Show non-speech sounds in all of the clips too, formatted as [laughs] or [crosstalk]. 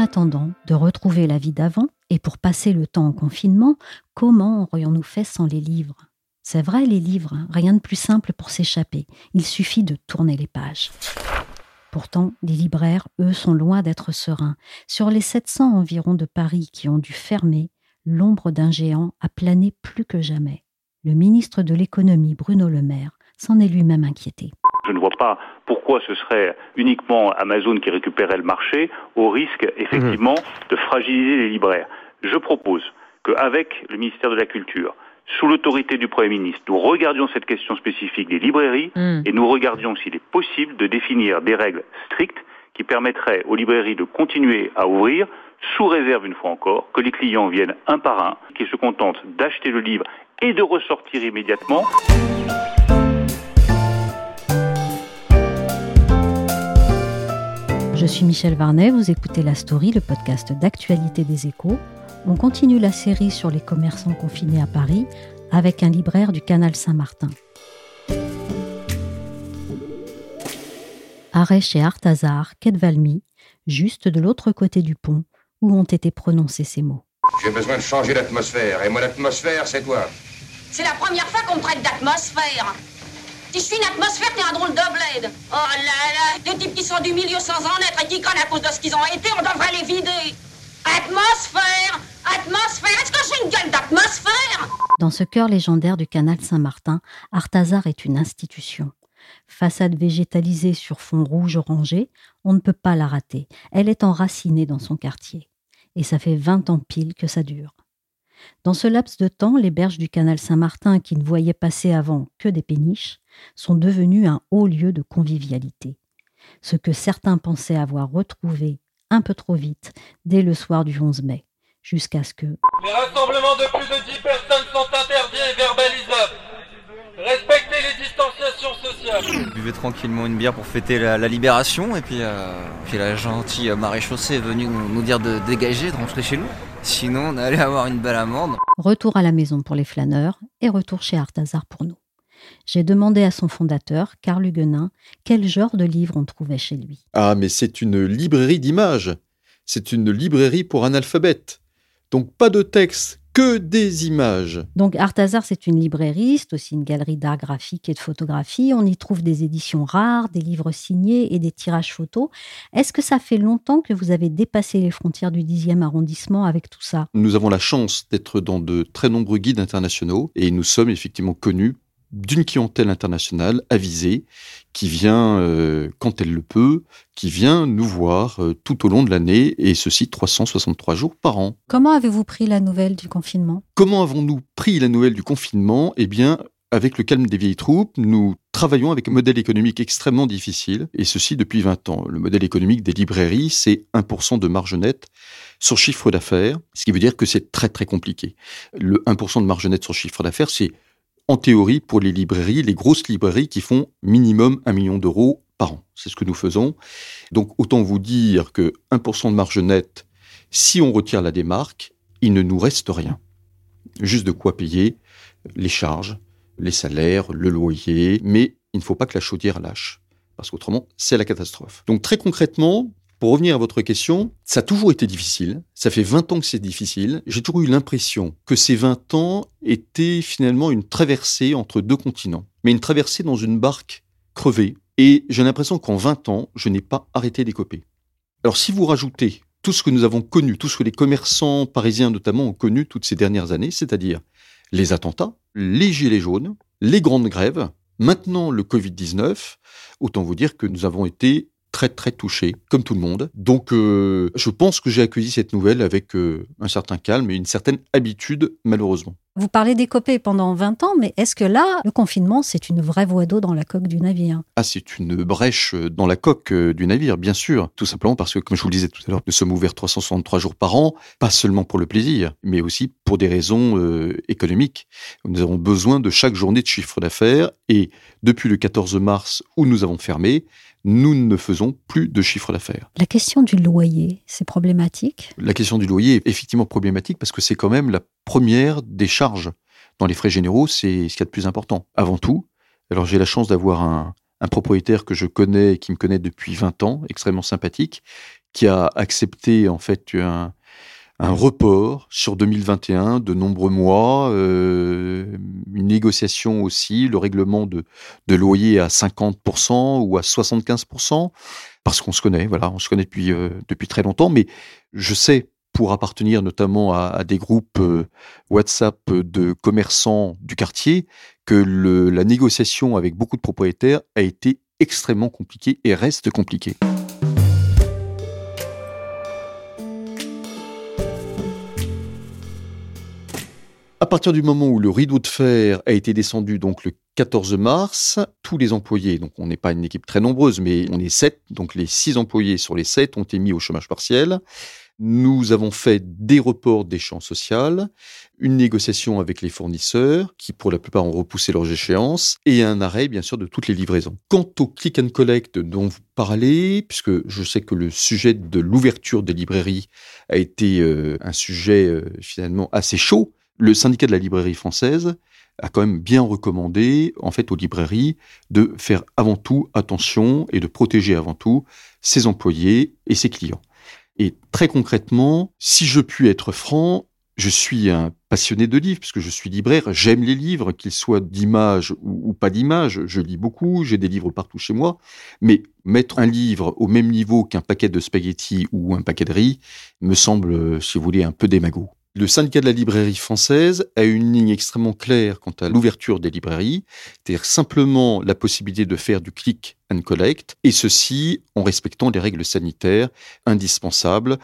Attendant de retrouver la vie d'avant et pour passer le temps en confinement, comment aurions-nous fait sans les livres? C'est vrai, les livres, rien de plus simple pour s'échapper. Il suffit de tourner les pages. Pourtant, les libraires, eux, sont loin d'être sereins. Sur les 700 environ de Paris qui ont dû fermer, l'ombre d'un géant a plané plus que jamais. Le ministre de l'économie, Bruno Le Maire, s'en est lui-même inquiété. Je ne vois pas pourquoi ce serait uniquement Amazon qui récupérait le marché, au risque effectivement mhm. de fragiliser les libraires. Je propose qu'avec le ministère de la Culture, sous l'autorité du Premier ministre, nous regardions cette question spécifique des librairies mhm. et nous regardions s'il est possible de définir des règles strictes qui permettraient aux librairies de continuer à ouvrir sous réserve une fois encore que les clients viennent un par un, qu'ils se contentent d'acheter le livre et de ressortir immédiatement. Je suis Michel Varnet, vous écoutez La Story, le podcast d'actualité des échos. On continue la série sur les commerçants confinés à Paris avec un libraire du canal Saint-Martin. Arrêt chez Artazar, quai de Valmy, juste de l'autre côté du pont, où ont été prononcés ces mots. J'ai besoin de changer d'atmosphère, et moi l'atmosphère, c'est toi. C'est la première fois qu'on me traite d'atmosphère. Si je suis une atmosphère, t'es un drôle de bled. Oh là là, des types qui sont du milieu sans en être et qui crânent à cause de ce qu'ils ont été, on devrait les vider. Atmosphère Atmosphère Est-ce que j'ai une gueule d'atmosphère? Dans ce cœur légendaire du canal Saint-Martin, Artazar est une institution. Façade végétalisée sur fond rouge orangé, on ne peut pas la rater. Elle est enracinée dans son quartier. Et ça fait 20 ans pile que ça dure. Dans ce laps de temps, les berges du canal Saint-Martin, qui ne voyaient passer avant que des péniches, sont devenues un haut lieu de convivialité. Ce que certains pensaient avoir retrouvé un peu trop vite dès le soir du 11 mai, jusqu'à ce que... Les rassemblements de plus de 10 personnes sont interdits et verbalisables. Respectez les distanciations sociales. Buvez tranquillement une bière pour fêter la, libération et puis, euh, puis la gentille maréchaussée est venue nous, nous dire de dégager, de rentrer chez nous. Sinon, on allait avoir une belle amende. Retour à la maison pour les flâneurs et retour chez Artazar pour nous. J'ai demandé à son fondateur, Carl Huguenin, quel genre de livre on trouvait chez lui. Ah, mais c'est une librairie d'images. C'est une librairie pour analphabètes. Donc pas de texte, que des images. Donc Artazar, c'est une librairie, c'est aussi une galerie d'art graphique et de photographie. On y trouve des éditions rares, des livres signés et des tirages photos. Est-ce que ça fait longtemps que vous avez dépassé les frontières du 10e arrondissement avec tout ça? Nous avons la chance d'être dans de très nombreux guides internationaux et nous sommes effectivement connus d'une clientèle internationale avisée qui vient, euh, quand elle le peut, qui vient nous voir euh, tout au long de l'année, et ceci 363 jours par an. Comment avez-vous pris la nouvelle du confinement? Comment avons-nous pris la nouvelle du confinement? Eh bien, avec le calme des vieilles troupes, nous travaillons avec un modèle économique extrêmement difficile, et ceci depuis 20 ans. Le modèle économique des librairies, c'est 1% de marge nette sur chiffre d'affaires, ce qui veut dire que c'est très très compliqué. Le 1% de marge nette sur chiffre d'affaires, c'est en théorie pour les librairies, les grosses librairies qui font minimum un million d'euros par an. C'est ce que nous faisons. Donc autant vous dire que 1% de marge nette, si on retire la démarque, il ne nous reste rien. Juste de quoi payer les charges, les salaires, le loyer, mais il ne faut pas que la chaudière lâche, parce qu'autrement, c'est la catastrophe. Donc très concrètement, pour revenir à votre question, ça a toujours été difficile. Ça fait 20 ans que c'est difficile. J'ai toujours eu l'impression que ces 20 ans étaient finalement une traversée entre deux continents, mais une traversée dans une barque crevée. Et j'ai l'impression qu'en 20 ans, je n'ai pas arrêté d'écoper. Alors si vous rajoutez tout ce que nous avons connu, tout ce que les commerçants parisiens notamment ont connu toutes ces dernières années, c'est-à-dire les attentats, les gilets jaunes, les grandes grèves, maintenant le Covid-19, autant vous dire que nous avons été très très touché, comme tout le monde. Donc euh, je pense que j'ai accueilli cette nouvelle avec euh, un certain calme et une certaine habitude, malheureusement. Vous parlez d'écoper pendant 20 ans, mais est-ce que là, le confinement, c'est une vraie voie d'eau dans la coque du navire? Ah, c'est une brèche dans la coque euh, du navire, bien sûr. Tout simplement parce que, comme je vous le disais tout à l'heure, nous sommes ouverts 363 jours par an, pas seulement pour le plaisir, mais aussi pour des raisons euh, économiques. Nous avons besoin de chaque journée de chiffre d'affaires et depuis le 14 mars où nous avons fermé, nous ne faisons plus de chiffre d'affaires. La question du loyer, c'est problématique? La question du loyer est effectivement problématique parce que c'est quand même la première des charges. Dans les frais généraux, c'est ce qu'il y a de plus important. Avant tout, alors j'ai la chance d'avoir un, un propriétaire que je connais, qui me connaît depuis 20 ans, extrêmement sympathique, qui a accepté en fait un, un report sur 2021 de nombreux mois, euh, une négociation aussi, le règlement de, de loyer à 50% ou à 75%, parce qu'on se connaît, voilà, on se connaît depuis, euh, depuis très longtemps, mais je sais, pour appartenir notamment à, à des groupes euh, WhatsApp de commerçants du quartier, que le, la négociation avec beaucoup de propriétaires a été extrêmement compliquée et reste compliquée. Partir du moment où le rideau de fer a été descendu, donc le 14 mars, tous les employés, donc on n'est pas une équipe très nombreuse, mais on est sept, donc les six employés sur les sept ont été mis au chômage partiel. Nous avons fait des reports d'échéances sociales, une négociation avec les fournisseurs, qui pour la plupart ont repoussé leurs échéances, et un arrêt, bien sûr, de toutes les livraisons. Quant au click and collect dont vous parlez, puisque je sais que le sujet de l'ouverture des librairies a été euh, un sujet euh, finalement assez chaud, le syndicat de la librairie française a quand même bien recommandé, en fait, aux librairies de faire avant tout attention et de protéger avant tout ses employés et ses clients. Et très concrètement, si je puis être franc, je suis un passionné de livres, puisque je suis libraire, j'aime les livres, qu'ils soient d'image ou, ou, pas d'image, je lis beaucoup, j'ai des livres partout chez moi, mais mettre un livre au même niveau qu'un paquet de spaghettis ou un paquet de riz me semble, si vous voulez, un peu démago. Le syndicat de la librairie française a une ligne extrêmement claire quant à l'ouverture des librairies, c'est-à-dire simplement la possibilité de faire du click and collect, et ceci en respectant les règles sanitaires indispensables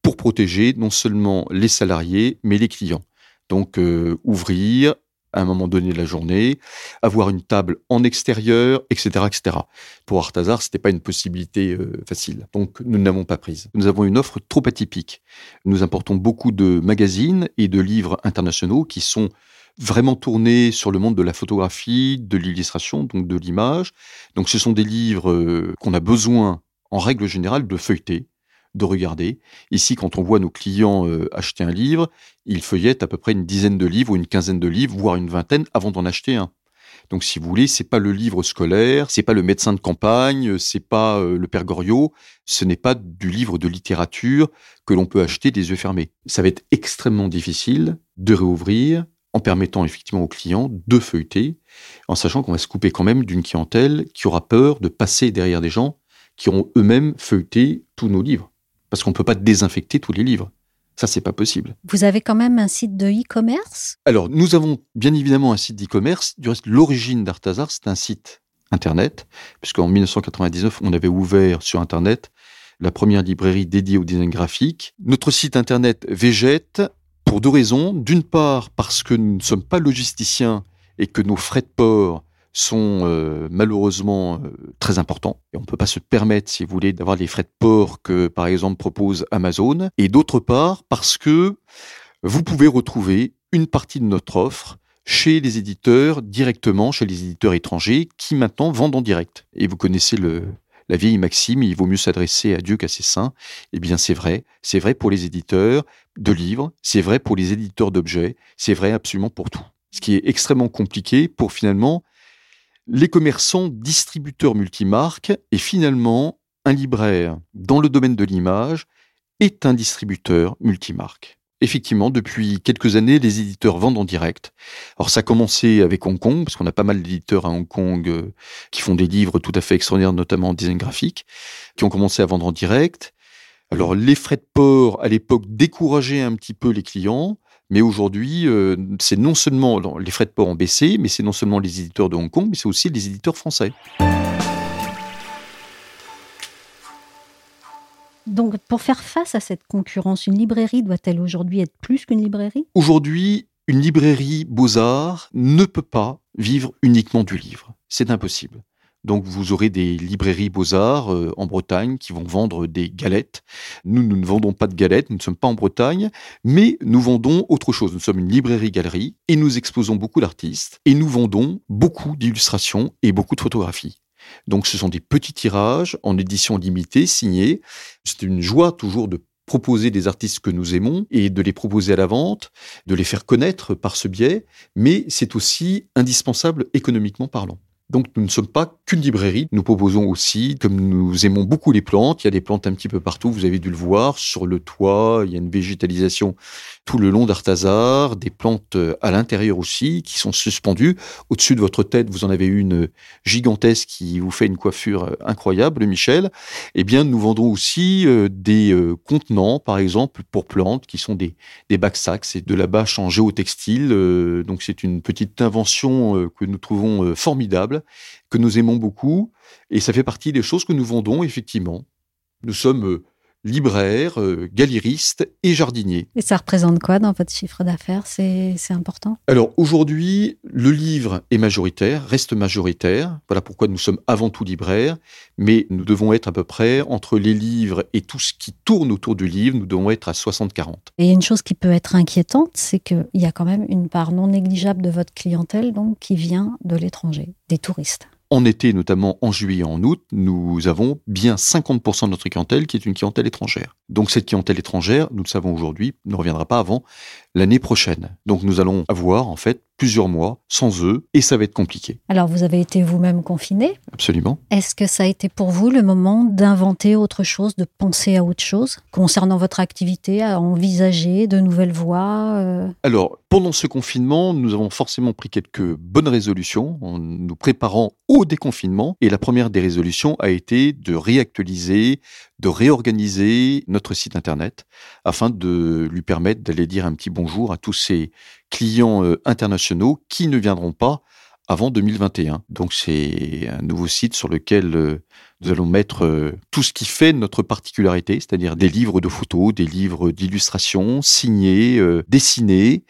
pour protéger non seulement les salariés, mais les clients. Donc euh, ouvrir à un moment donné de la journée, avoir une table en extérieur, etc., etc. Pour Artazar, c'était pas une possibilité euh, facile. Donc, nous n'avons pas prise. Nous avons une offre trop atypique. Nous importons beaucoup de magazines et de livres internationaux qui sont vraiment tournés sur le monde de la photographie, de l'illustration, donc de l'image. Donc, ce sont des livres euh, qu'on a besoin, en règle générale, de feuilleter de regarder. Ici, quand on voit nos clients euh, acheter un livre, ils feuillettent à peu près une dizaine de livres ou une quinzaine de livres, voire une vingtaine, avant d'en acheter un. Donc, si vous voulez, c'est pas le livre scolaire, c'est pas le médecin de campagne, c'est pas euh, le père Goriot, ce n'est pas du livre de littérature que l'on peut acheter des yeux fermés. Ça va être extrêmement difficile de réouvrir en permettant effectivement aux clients de feuilleter, en sachant qu'on va se couper quand même d'une clientèle qui aura peur de passer derrière des gens qui auront eux-mêmes feuilleté tous nos livres parce qu'on ne peut pas désinfecter tous les livres. Ça, c'est pas possible. Vous avez quand même un site de e-commerce? Alors, nous avons bien évidemment un site d'e-commerce. Du reste, l'origine d'Artazar, c'est un site Internet, puisqu'en 1999, on avait ouvert sur Internet la première librairie dédiée au design graphique. Notre site Internet végète pour deux raisons. D'une part, parce que nous ne sommes pas logisticiens et que nos frais de port sont euh, malheureusement euh, très importants. Et on ne peut pas se permettre, si vous voulez, d'avoir les frais de port que, par exemple, propose Amazon. Et d'autre part, parce que vous pouvez retrouver une partie de notre offre chez les éditeurs directement, chez les éditeurs étrangers qui maintenant vendent en direct. Et vous connaissez le, la vieille maxime, il vaut mieux s'adresser à Dieu qu'à ses saints. Eh bien, c'est vrai. C'est vrai pour les éditeurs de livres, c'est vrai pour les éditeurs d'objets, c'est vrai absolument pour tout. Ce qui est extrêmement compliqué pour finalement les commerçants distributeurs multimarques et finalement un libraire dans le domaine de l'image est un distributeur multimarque. Effectivement, depuis quelques années, les éditeurs vendent en direct. Alors ça a commencé avec Hong Kong, parce qu'on a pas mal d'éditeurs à Hong Kong euh, qui font des livres tout à fait extraordinaires, notamment en design graphique, qui ont commencé à vendre en direct. Alors les frais de port, à l'époque, décourageaient un petit peu les clients. Mais aujourd'hui, euh, c'est non seulement les frais de port ont baissé, mais c'est non seulement les éditeurs de Hong Kong, mais c'est aussi les éditeurs français. Donc, pour faire face à cette concurrence, une librairie doit-elle aujourd'hui être plus qu'une librairie? Aujourd'hui, Une librairie Beaux-Arts ne peut pas vivre uniquement du livre. C'est impossible. Donc vous aurez des librairies Beaux-Arts euh, en Bretagne qui vont vendre des galettes. Nous, nous ne vendons pas de galettes, nous ne sommes pas en Bretagne, mais nous vendons autre chose. Nous sommes une librairie-galerie et nous exposons beaucoup d'artistes et nous vendons beaucoup d'illustrations et beaucoup de photographies. Donc ce sont des petits tirages en édition limitée, signés. C'est une joie toujours de proposer des artistes que nous aimons et de les proposer à la vente, de les faire connaître par ce biais, mais c'est aussi indispensable économiquement parlant. Donc nous ne sommes pas qu'une librairie, nous proposons aussi, comme nous aimons beaucoup les plantes, il y a des plantes un petit peu partout, vous avez dû le voir, sur le toit, il y a une végétalisation tout le long d'Artazar, des plantes euh, à l'intérieur aussi qui sont suspendues. Au-dessus de votre tête, vous en avez une gigantesque qui vous fait une coiffure euh, incroyable, Michel. Eh bien, nous vendons aussi euh, des contenants, par exemple, pour plantes, qui sont des, des bacs sacs, c'est de la bâche en géotextile. Donc, c'est une petite invention que nous trouvons formidable, que nous aimons beaucoup. Et ça fait partie des choses que nous vendons, effectivement. Nous sommes libraire, euh, galériste et jardinier. Et ça représente quoi dans votre chiffre d'affaires? C'est important? Alors aujourd'hui, le livre est majoritaire, reste majoritaire. Voilà pourquoi nous sommes avant tout libraires, mais nous devons être à peu près entre les livres et tout ce qui tourne autour du livre, nous devons être à 60-40. Et une chose qui peut être inquiétante, c'est qu'il y a quand même une part non négligeable de votre clientèle donc, qui vient de l'étranger, des touristes. En été, notamment en juillet et en août, nous avons bien 50% de notre clientèle qui est une clientèle étrangère. Donc cette clientèle étrangère, nous le savons aujourd'hui, ne reviendra pas avant l'année prochaine. Donc nous allons avoir en fait plusieurs mois sans eux et ça va être compliqué. Alors vous avez été vous-même confiné Absolument. Est-ce que ça a été pour vous le moment d'inventer autre chose, de penser à autre chose concernant votre activité, à envisager de nouvelles voies euh? Alors pendant ce confinement, nous avons forcément pris quelques bonnes résolutions en nous préparant au déconfinement et la première des résolutions a été de réactualiser, de réorganiser notre site internet afin de lui permettre d'aller dire un petit bonjour à tous ces clients euh, internationaux qui ne viendront pas avant 2021. Donc c'est un nouveau site sur lequel euh, nous allons mettre euh, tout ce qui fait notre particularité, c'est-à-dire des livres de photos, des livres d'illustrations signés, dessinés,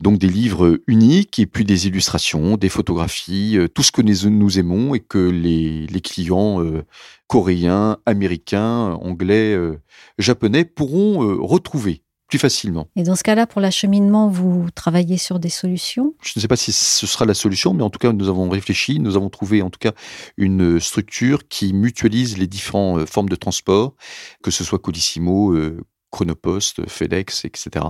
donc des livres uniques et puis des illustrations, des photographies, tout ce que nous aimons et que les, les clients coréens, américains, anglais, japonais pourront retrouver plus facilement. Et dans ce cas-là, pour l'acheminement, vous travaillez sur des solutions? Je ne sais pas si ce sera la solution, mais en tout cas, nous avons réfléchi, nous avons trouvé en tout cas une structure qui mutualise les différentes euh, formes de transport, que ce soit Colissimo, euh, Chronopost, FedEx, etc.,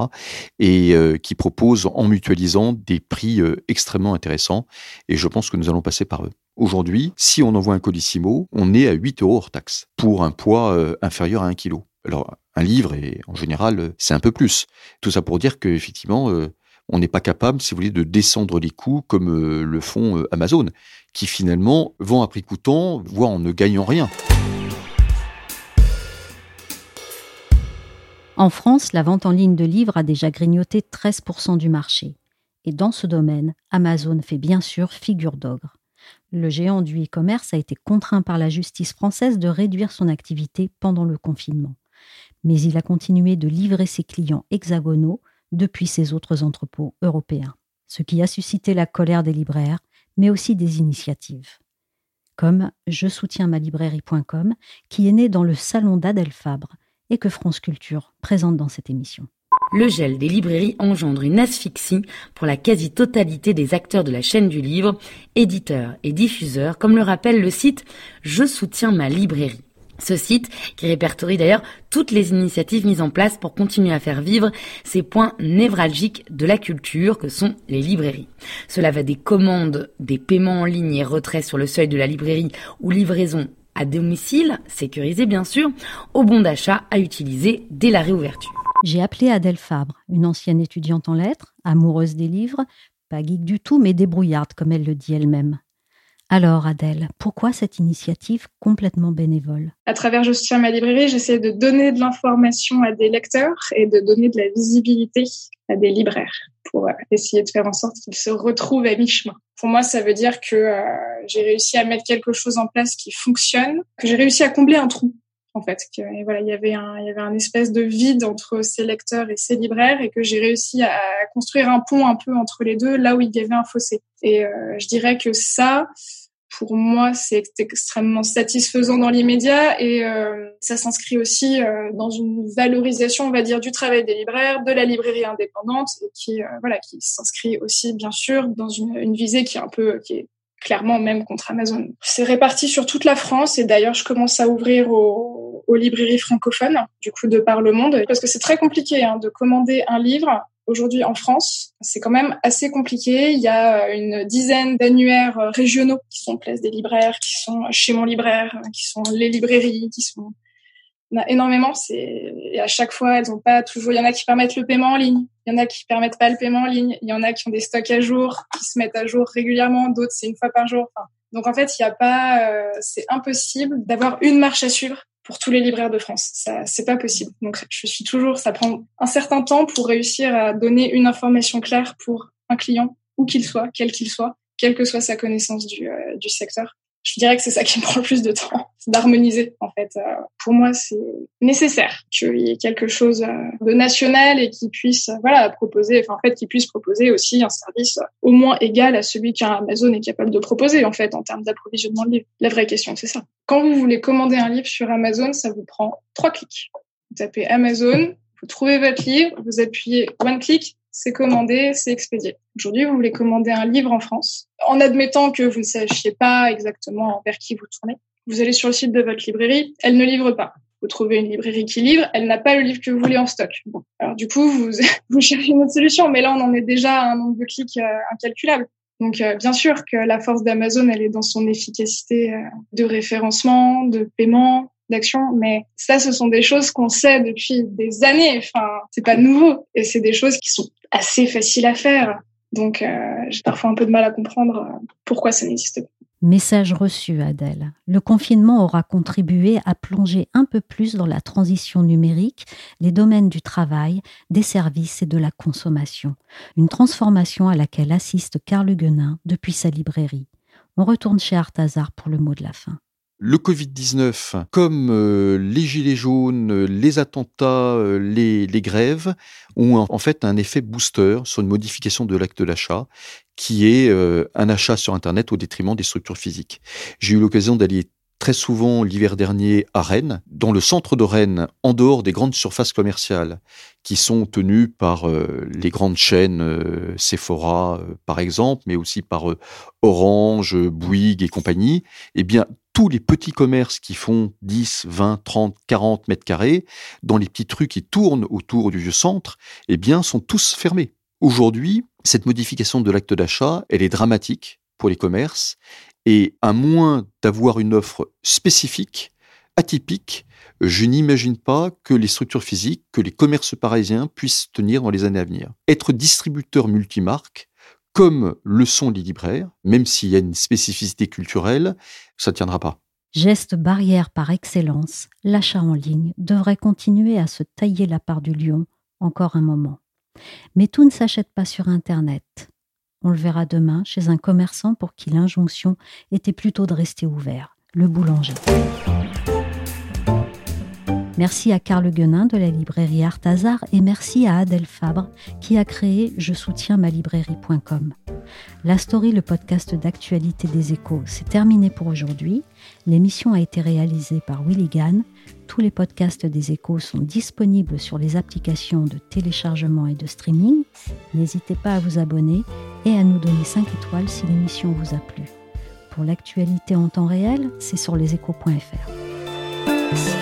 et euh, qui propose en mutualisant des prix extrêmement intéressants. Et je pense que nous allons passer par eux. Aujourd'hui, si on envoie un Colissimo, on est à 8 euros hors taxe pour un poids inférieur à 1 kg. Alors, un livre, et en général, c'est un peu plus. Tout ça pour dire qu'effectivement, euh, on n'est pas capable, si vous voulez, de descendre les coûts comme euh, le font euh, Amazon, qui finalement vend à prix coûtant, voire en ne gagnant rien. En France, la vente en ligne de livres a déjà grignoté 13% du marché. Et dans ce domaine, Amazon fait bien sûr figure d'ogre. Le géant du e-commerce a été contraint par la justice française de réduire son activité pendant le confinement mais il a continué de livrer ses clients hexagonaux depuis ses autres entrepôts européens, ce qui a suscité la colère des libraires, mais aussi des initiatives. Comme je soutiens ma librairie.com, qui est né dans le salon d'Adèle Fabre et que France Culture présente dans cette émission. Le gel des librairies engendre une asphyxie pour la quasi-totalité des acteurs de la chaîne du livre, éditeurs et diffuseurs, comme le rappelle le site Je soutiens ma librairie. Ce site, qui répertorie d'ailleurs toutes les initiatives mises en place pour continuer à faire vivre ces points névralgiques de la culture que sont les librairies. Cela va des commandes, des paiements en ligne et retraits sur le seuil de la librairie ou livraison à domicile, sécurisé bien sûr, au bon d'achat à utiliser dès la réouverture. J'ai appelé Adèle Fabre, une ancienne étudiante en lettres, amoureuse des livres, pas geek du tout, mais débrouillarde, comme elle le dit elle-même. Alors Adèle, pourquoi cette initiative complètement bénévole? À travers Je soutiens ma librairie, j'essaie de donner de l'information à des lecteurs et de donner de la visibilité à des libraires pour euh, essayer de faire en sorte qu'ils se retrouvent à mi-chemin. Pour moi, ça veut dire que euh, j'ai réussi à mettre quelque chose en place qui fonctionne, que j'ai réussi à combler un trou en fait. Que, voilà, il y avait un, il y avait un espèce de vide entre ces lecteurs et ces libraires et que j'ai réussi à construire un pont un peu entre les deux, là où il y avait un fossé. Et euh, je dirais que ça, pour moi, c'est extrêmement satisfaisant dans l'immédiat et euh, ça s'inscrit aussi euh, dans une valorisation, on va dire, du travail des libraires, de la librairie indépendante et qui, euh, voilà, qui s'inscrit aussi, bien sûr, dans une, une visée qui est un peu, qui est clairement même contre Amazon. C'est réparti sur toute la France et d'ailleurs je commence à ouvrir aux, aux, librairies francophones, du coup de par le monde, parce que c'est très compliqué hein, de commander un livre aujourd'hui en France. C'est quand même assez compliqué. Il y a une dizaine d'annuaires régionaux qui sont place des libraires, qui sont chez mon libraire, qui sont les librairies, qui sont il y en a énormément. C'est et à chaque fois, elles ont pas toujours. Il y en a qui permettent le paiement en ligne. Il y en a qui permettent pas le paiement en ligne. Il y en a qui ont des stocks à jour, qui se mettent à jour régulièrement. D'autres, c'est une fois par jour. Donc en fait, il y a pas. Euh, c'est impossible d'avoir une marche à suivre pour tous les libraires de France. Ça, c'est pas possible. Donc je suis toujours. Ça prend un certain temps pour réussir à donner une information claire pour un client, où qu'il soit, quel qu'il soit, quelle que soit sa connaissance du, euh, du secteur je dirais que c'est ça qui me [laughs] prend le plus de temps, c'est d'harmoniser en fait. Euh, pour moi, c'est nécessaire qu'il y ait quelque chose euh, de national et qui puisse, euh, voilà, proposer, enfin en fait, qui puisse proposer aussi un service au moins égal à celui qu'Amazon est capable de proposer en fait en termes d'approvisionnement de livres. La vraie question, c'est ça. Quand vous voulez commander un livre sur Amazon, ça vous prend trois clics. Vous tapez Amazon, vous trouvez votre livre, vous appuyez one click, c'est commandé, c'est expédié. Aujourd'hui, vous voulez commander un livre en France. En admettant que vous ne sachiez pas exactement vers qui vous tournez, vous allez sur le site de votre librairie, elle ne livre pas. Vous trouvez une librairie qui livre, elle n'a pas le livre que vous voulez en stock. Bon. Alors du coup, vous, [laughs] vous cherchez une autre solution, mais là, on en est déjà à un nombre de clics euh, incalculable. Donc euh, bien sûr que la force d'Amazon, elle est dans son efficacité euh, de référencement, de paiement, Mais ça, ce sont des choses qu'on sait depuis des années. Enfin, c'est pas nouveau. Et c'est des choses qui sont assez faciles à faire. Donc, euh, j'ai parfois un peu de mal à comprendre euh, pourquoi ça n'existe pas. Message reçu, Adèle. Le confinement aura contribué à plonger un peu plus dans la transition numérique, les domaines du travail, des services et de la consommation. Une transformation à laquelle assiste Carl Guenin depuis sa librairie. On retourne chez Arthazar pour le mot de la fin le Covid-19, comme euh, les gilets jaunes, les attentats, euh, les, grèves, ont en fait un effet booster sur une modification de l'acte d'achat qui est euh, un achat sur Internet au détriment des structures physiques. J'ai eu l'occasion d'aller très souvent l'hiver dernier à Rennes, dans le centre de Rennes, en dehors des grandes surfaces commerciales qui sont tenues par euh, les grandes chaînes euh, Sephora euh, par exemple, mais aussi par Orange, Bouygues et compagnie, eh bien tous les petits commerces qui font 10, 20, 30, 40 mètres carrés, dans les petits trucs qui tournent autour du vieux centre, eh bien sont tous fermés. Aujourd'hui, cette modification de l'acte d'achat, elle est dramatique pour les commerces et à moins d'avoir une offre spécifique, atypique, je n'imagine pas que les structures physiques, que les commerces parisiens puissent tenir dans les années à venir. Être distributeur multimarque, comme le sont les libraires, même s'il y a une spécificité culturelle, ça ne tiendra pas. Geste barrière par excellence, l'achat en ligne devrait continuer à se tailler la part du lion encore un moment. Mais tout ne s'achète pas sur Internet. On le verra demain chez un commerçant pour qui l'injonction était plutôt de rester ouvert, le boulanger. Merci à Carl Guenin de la librairie Artazar et merci à Adèle Fabre qui a créé je soutiens ma librairie.com. La story, le podcast d'actualité des échos, c'est terminé pour aujourd'hui. L'émission a été réalisée par Willy Gann. Tous les podcasts des échos sont disponibles sur les applications de téléchargement et de streaming. N'hésitez pas à vous abonner et à nous donner 5 étoiles si l'émission vous a plu. Pour l'actualité en temps réel, c'est sur leséchos.fr.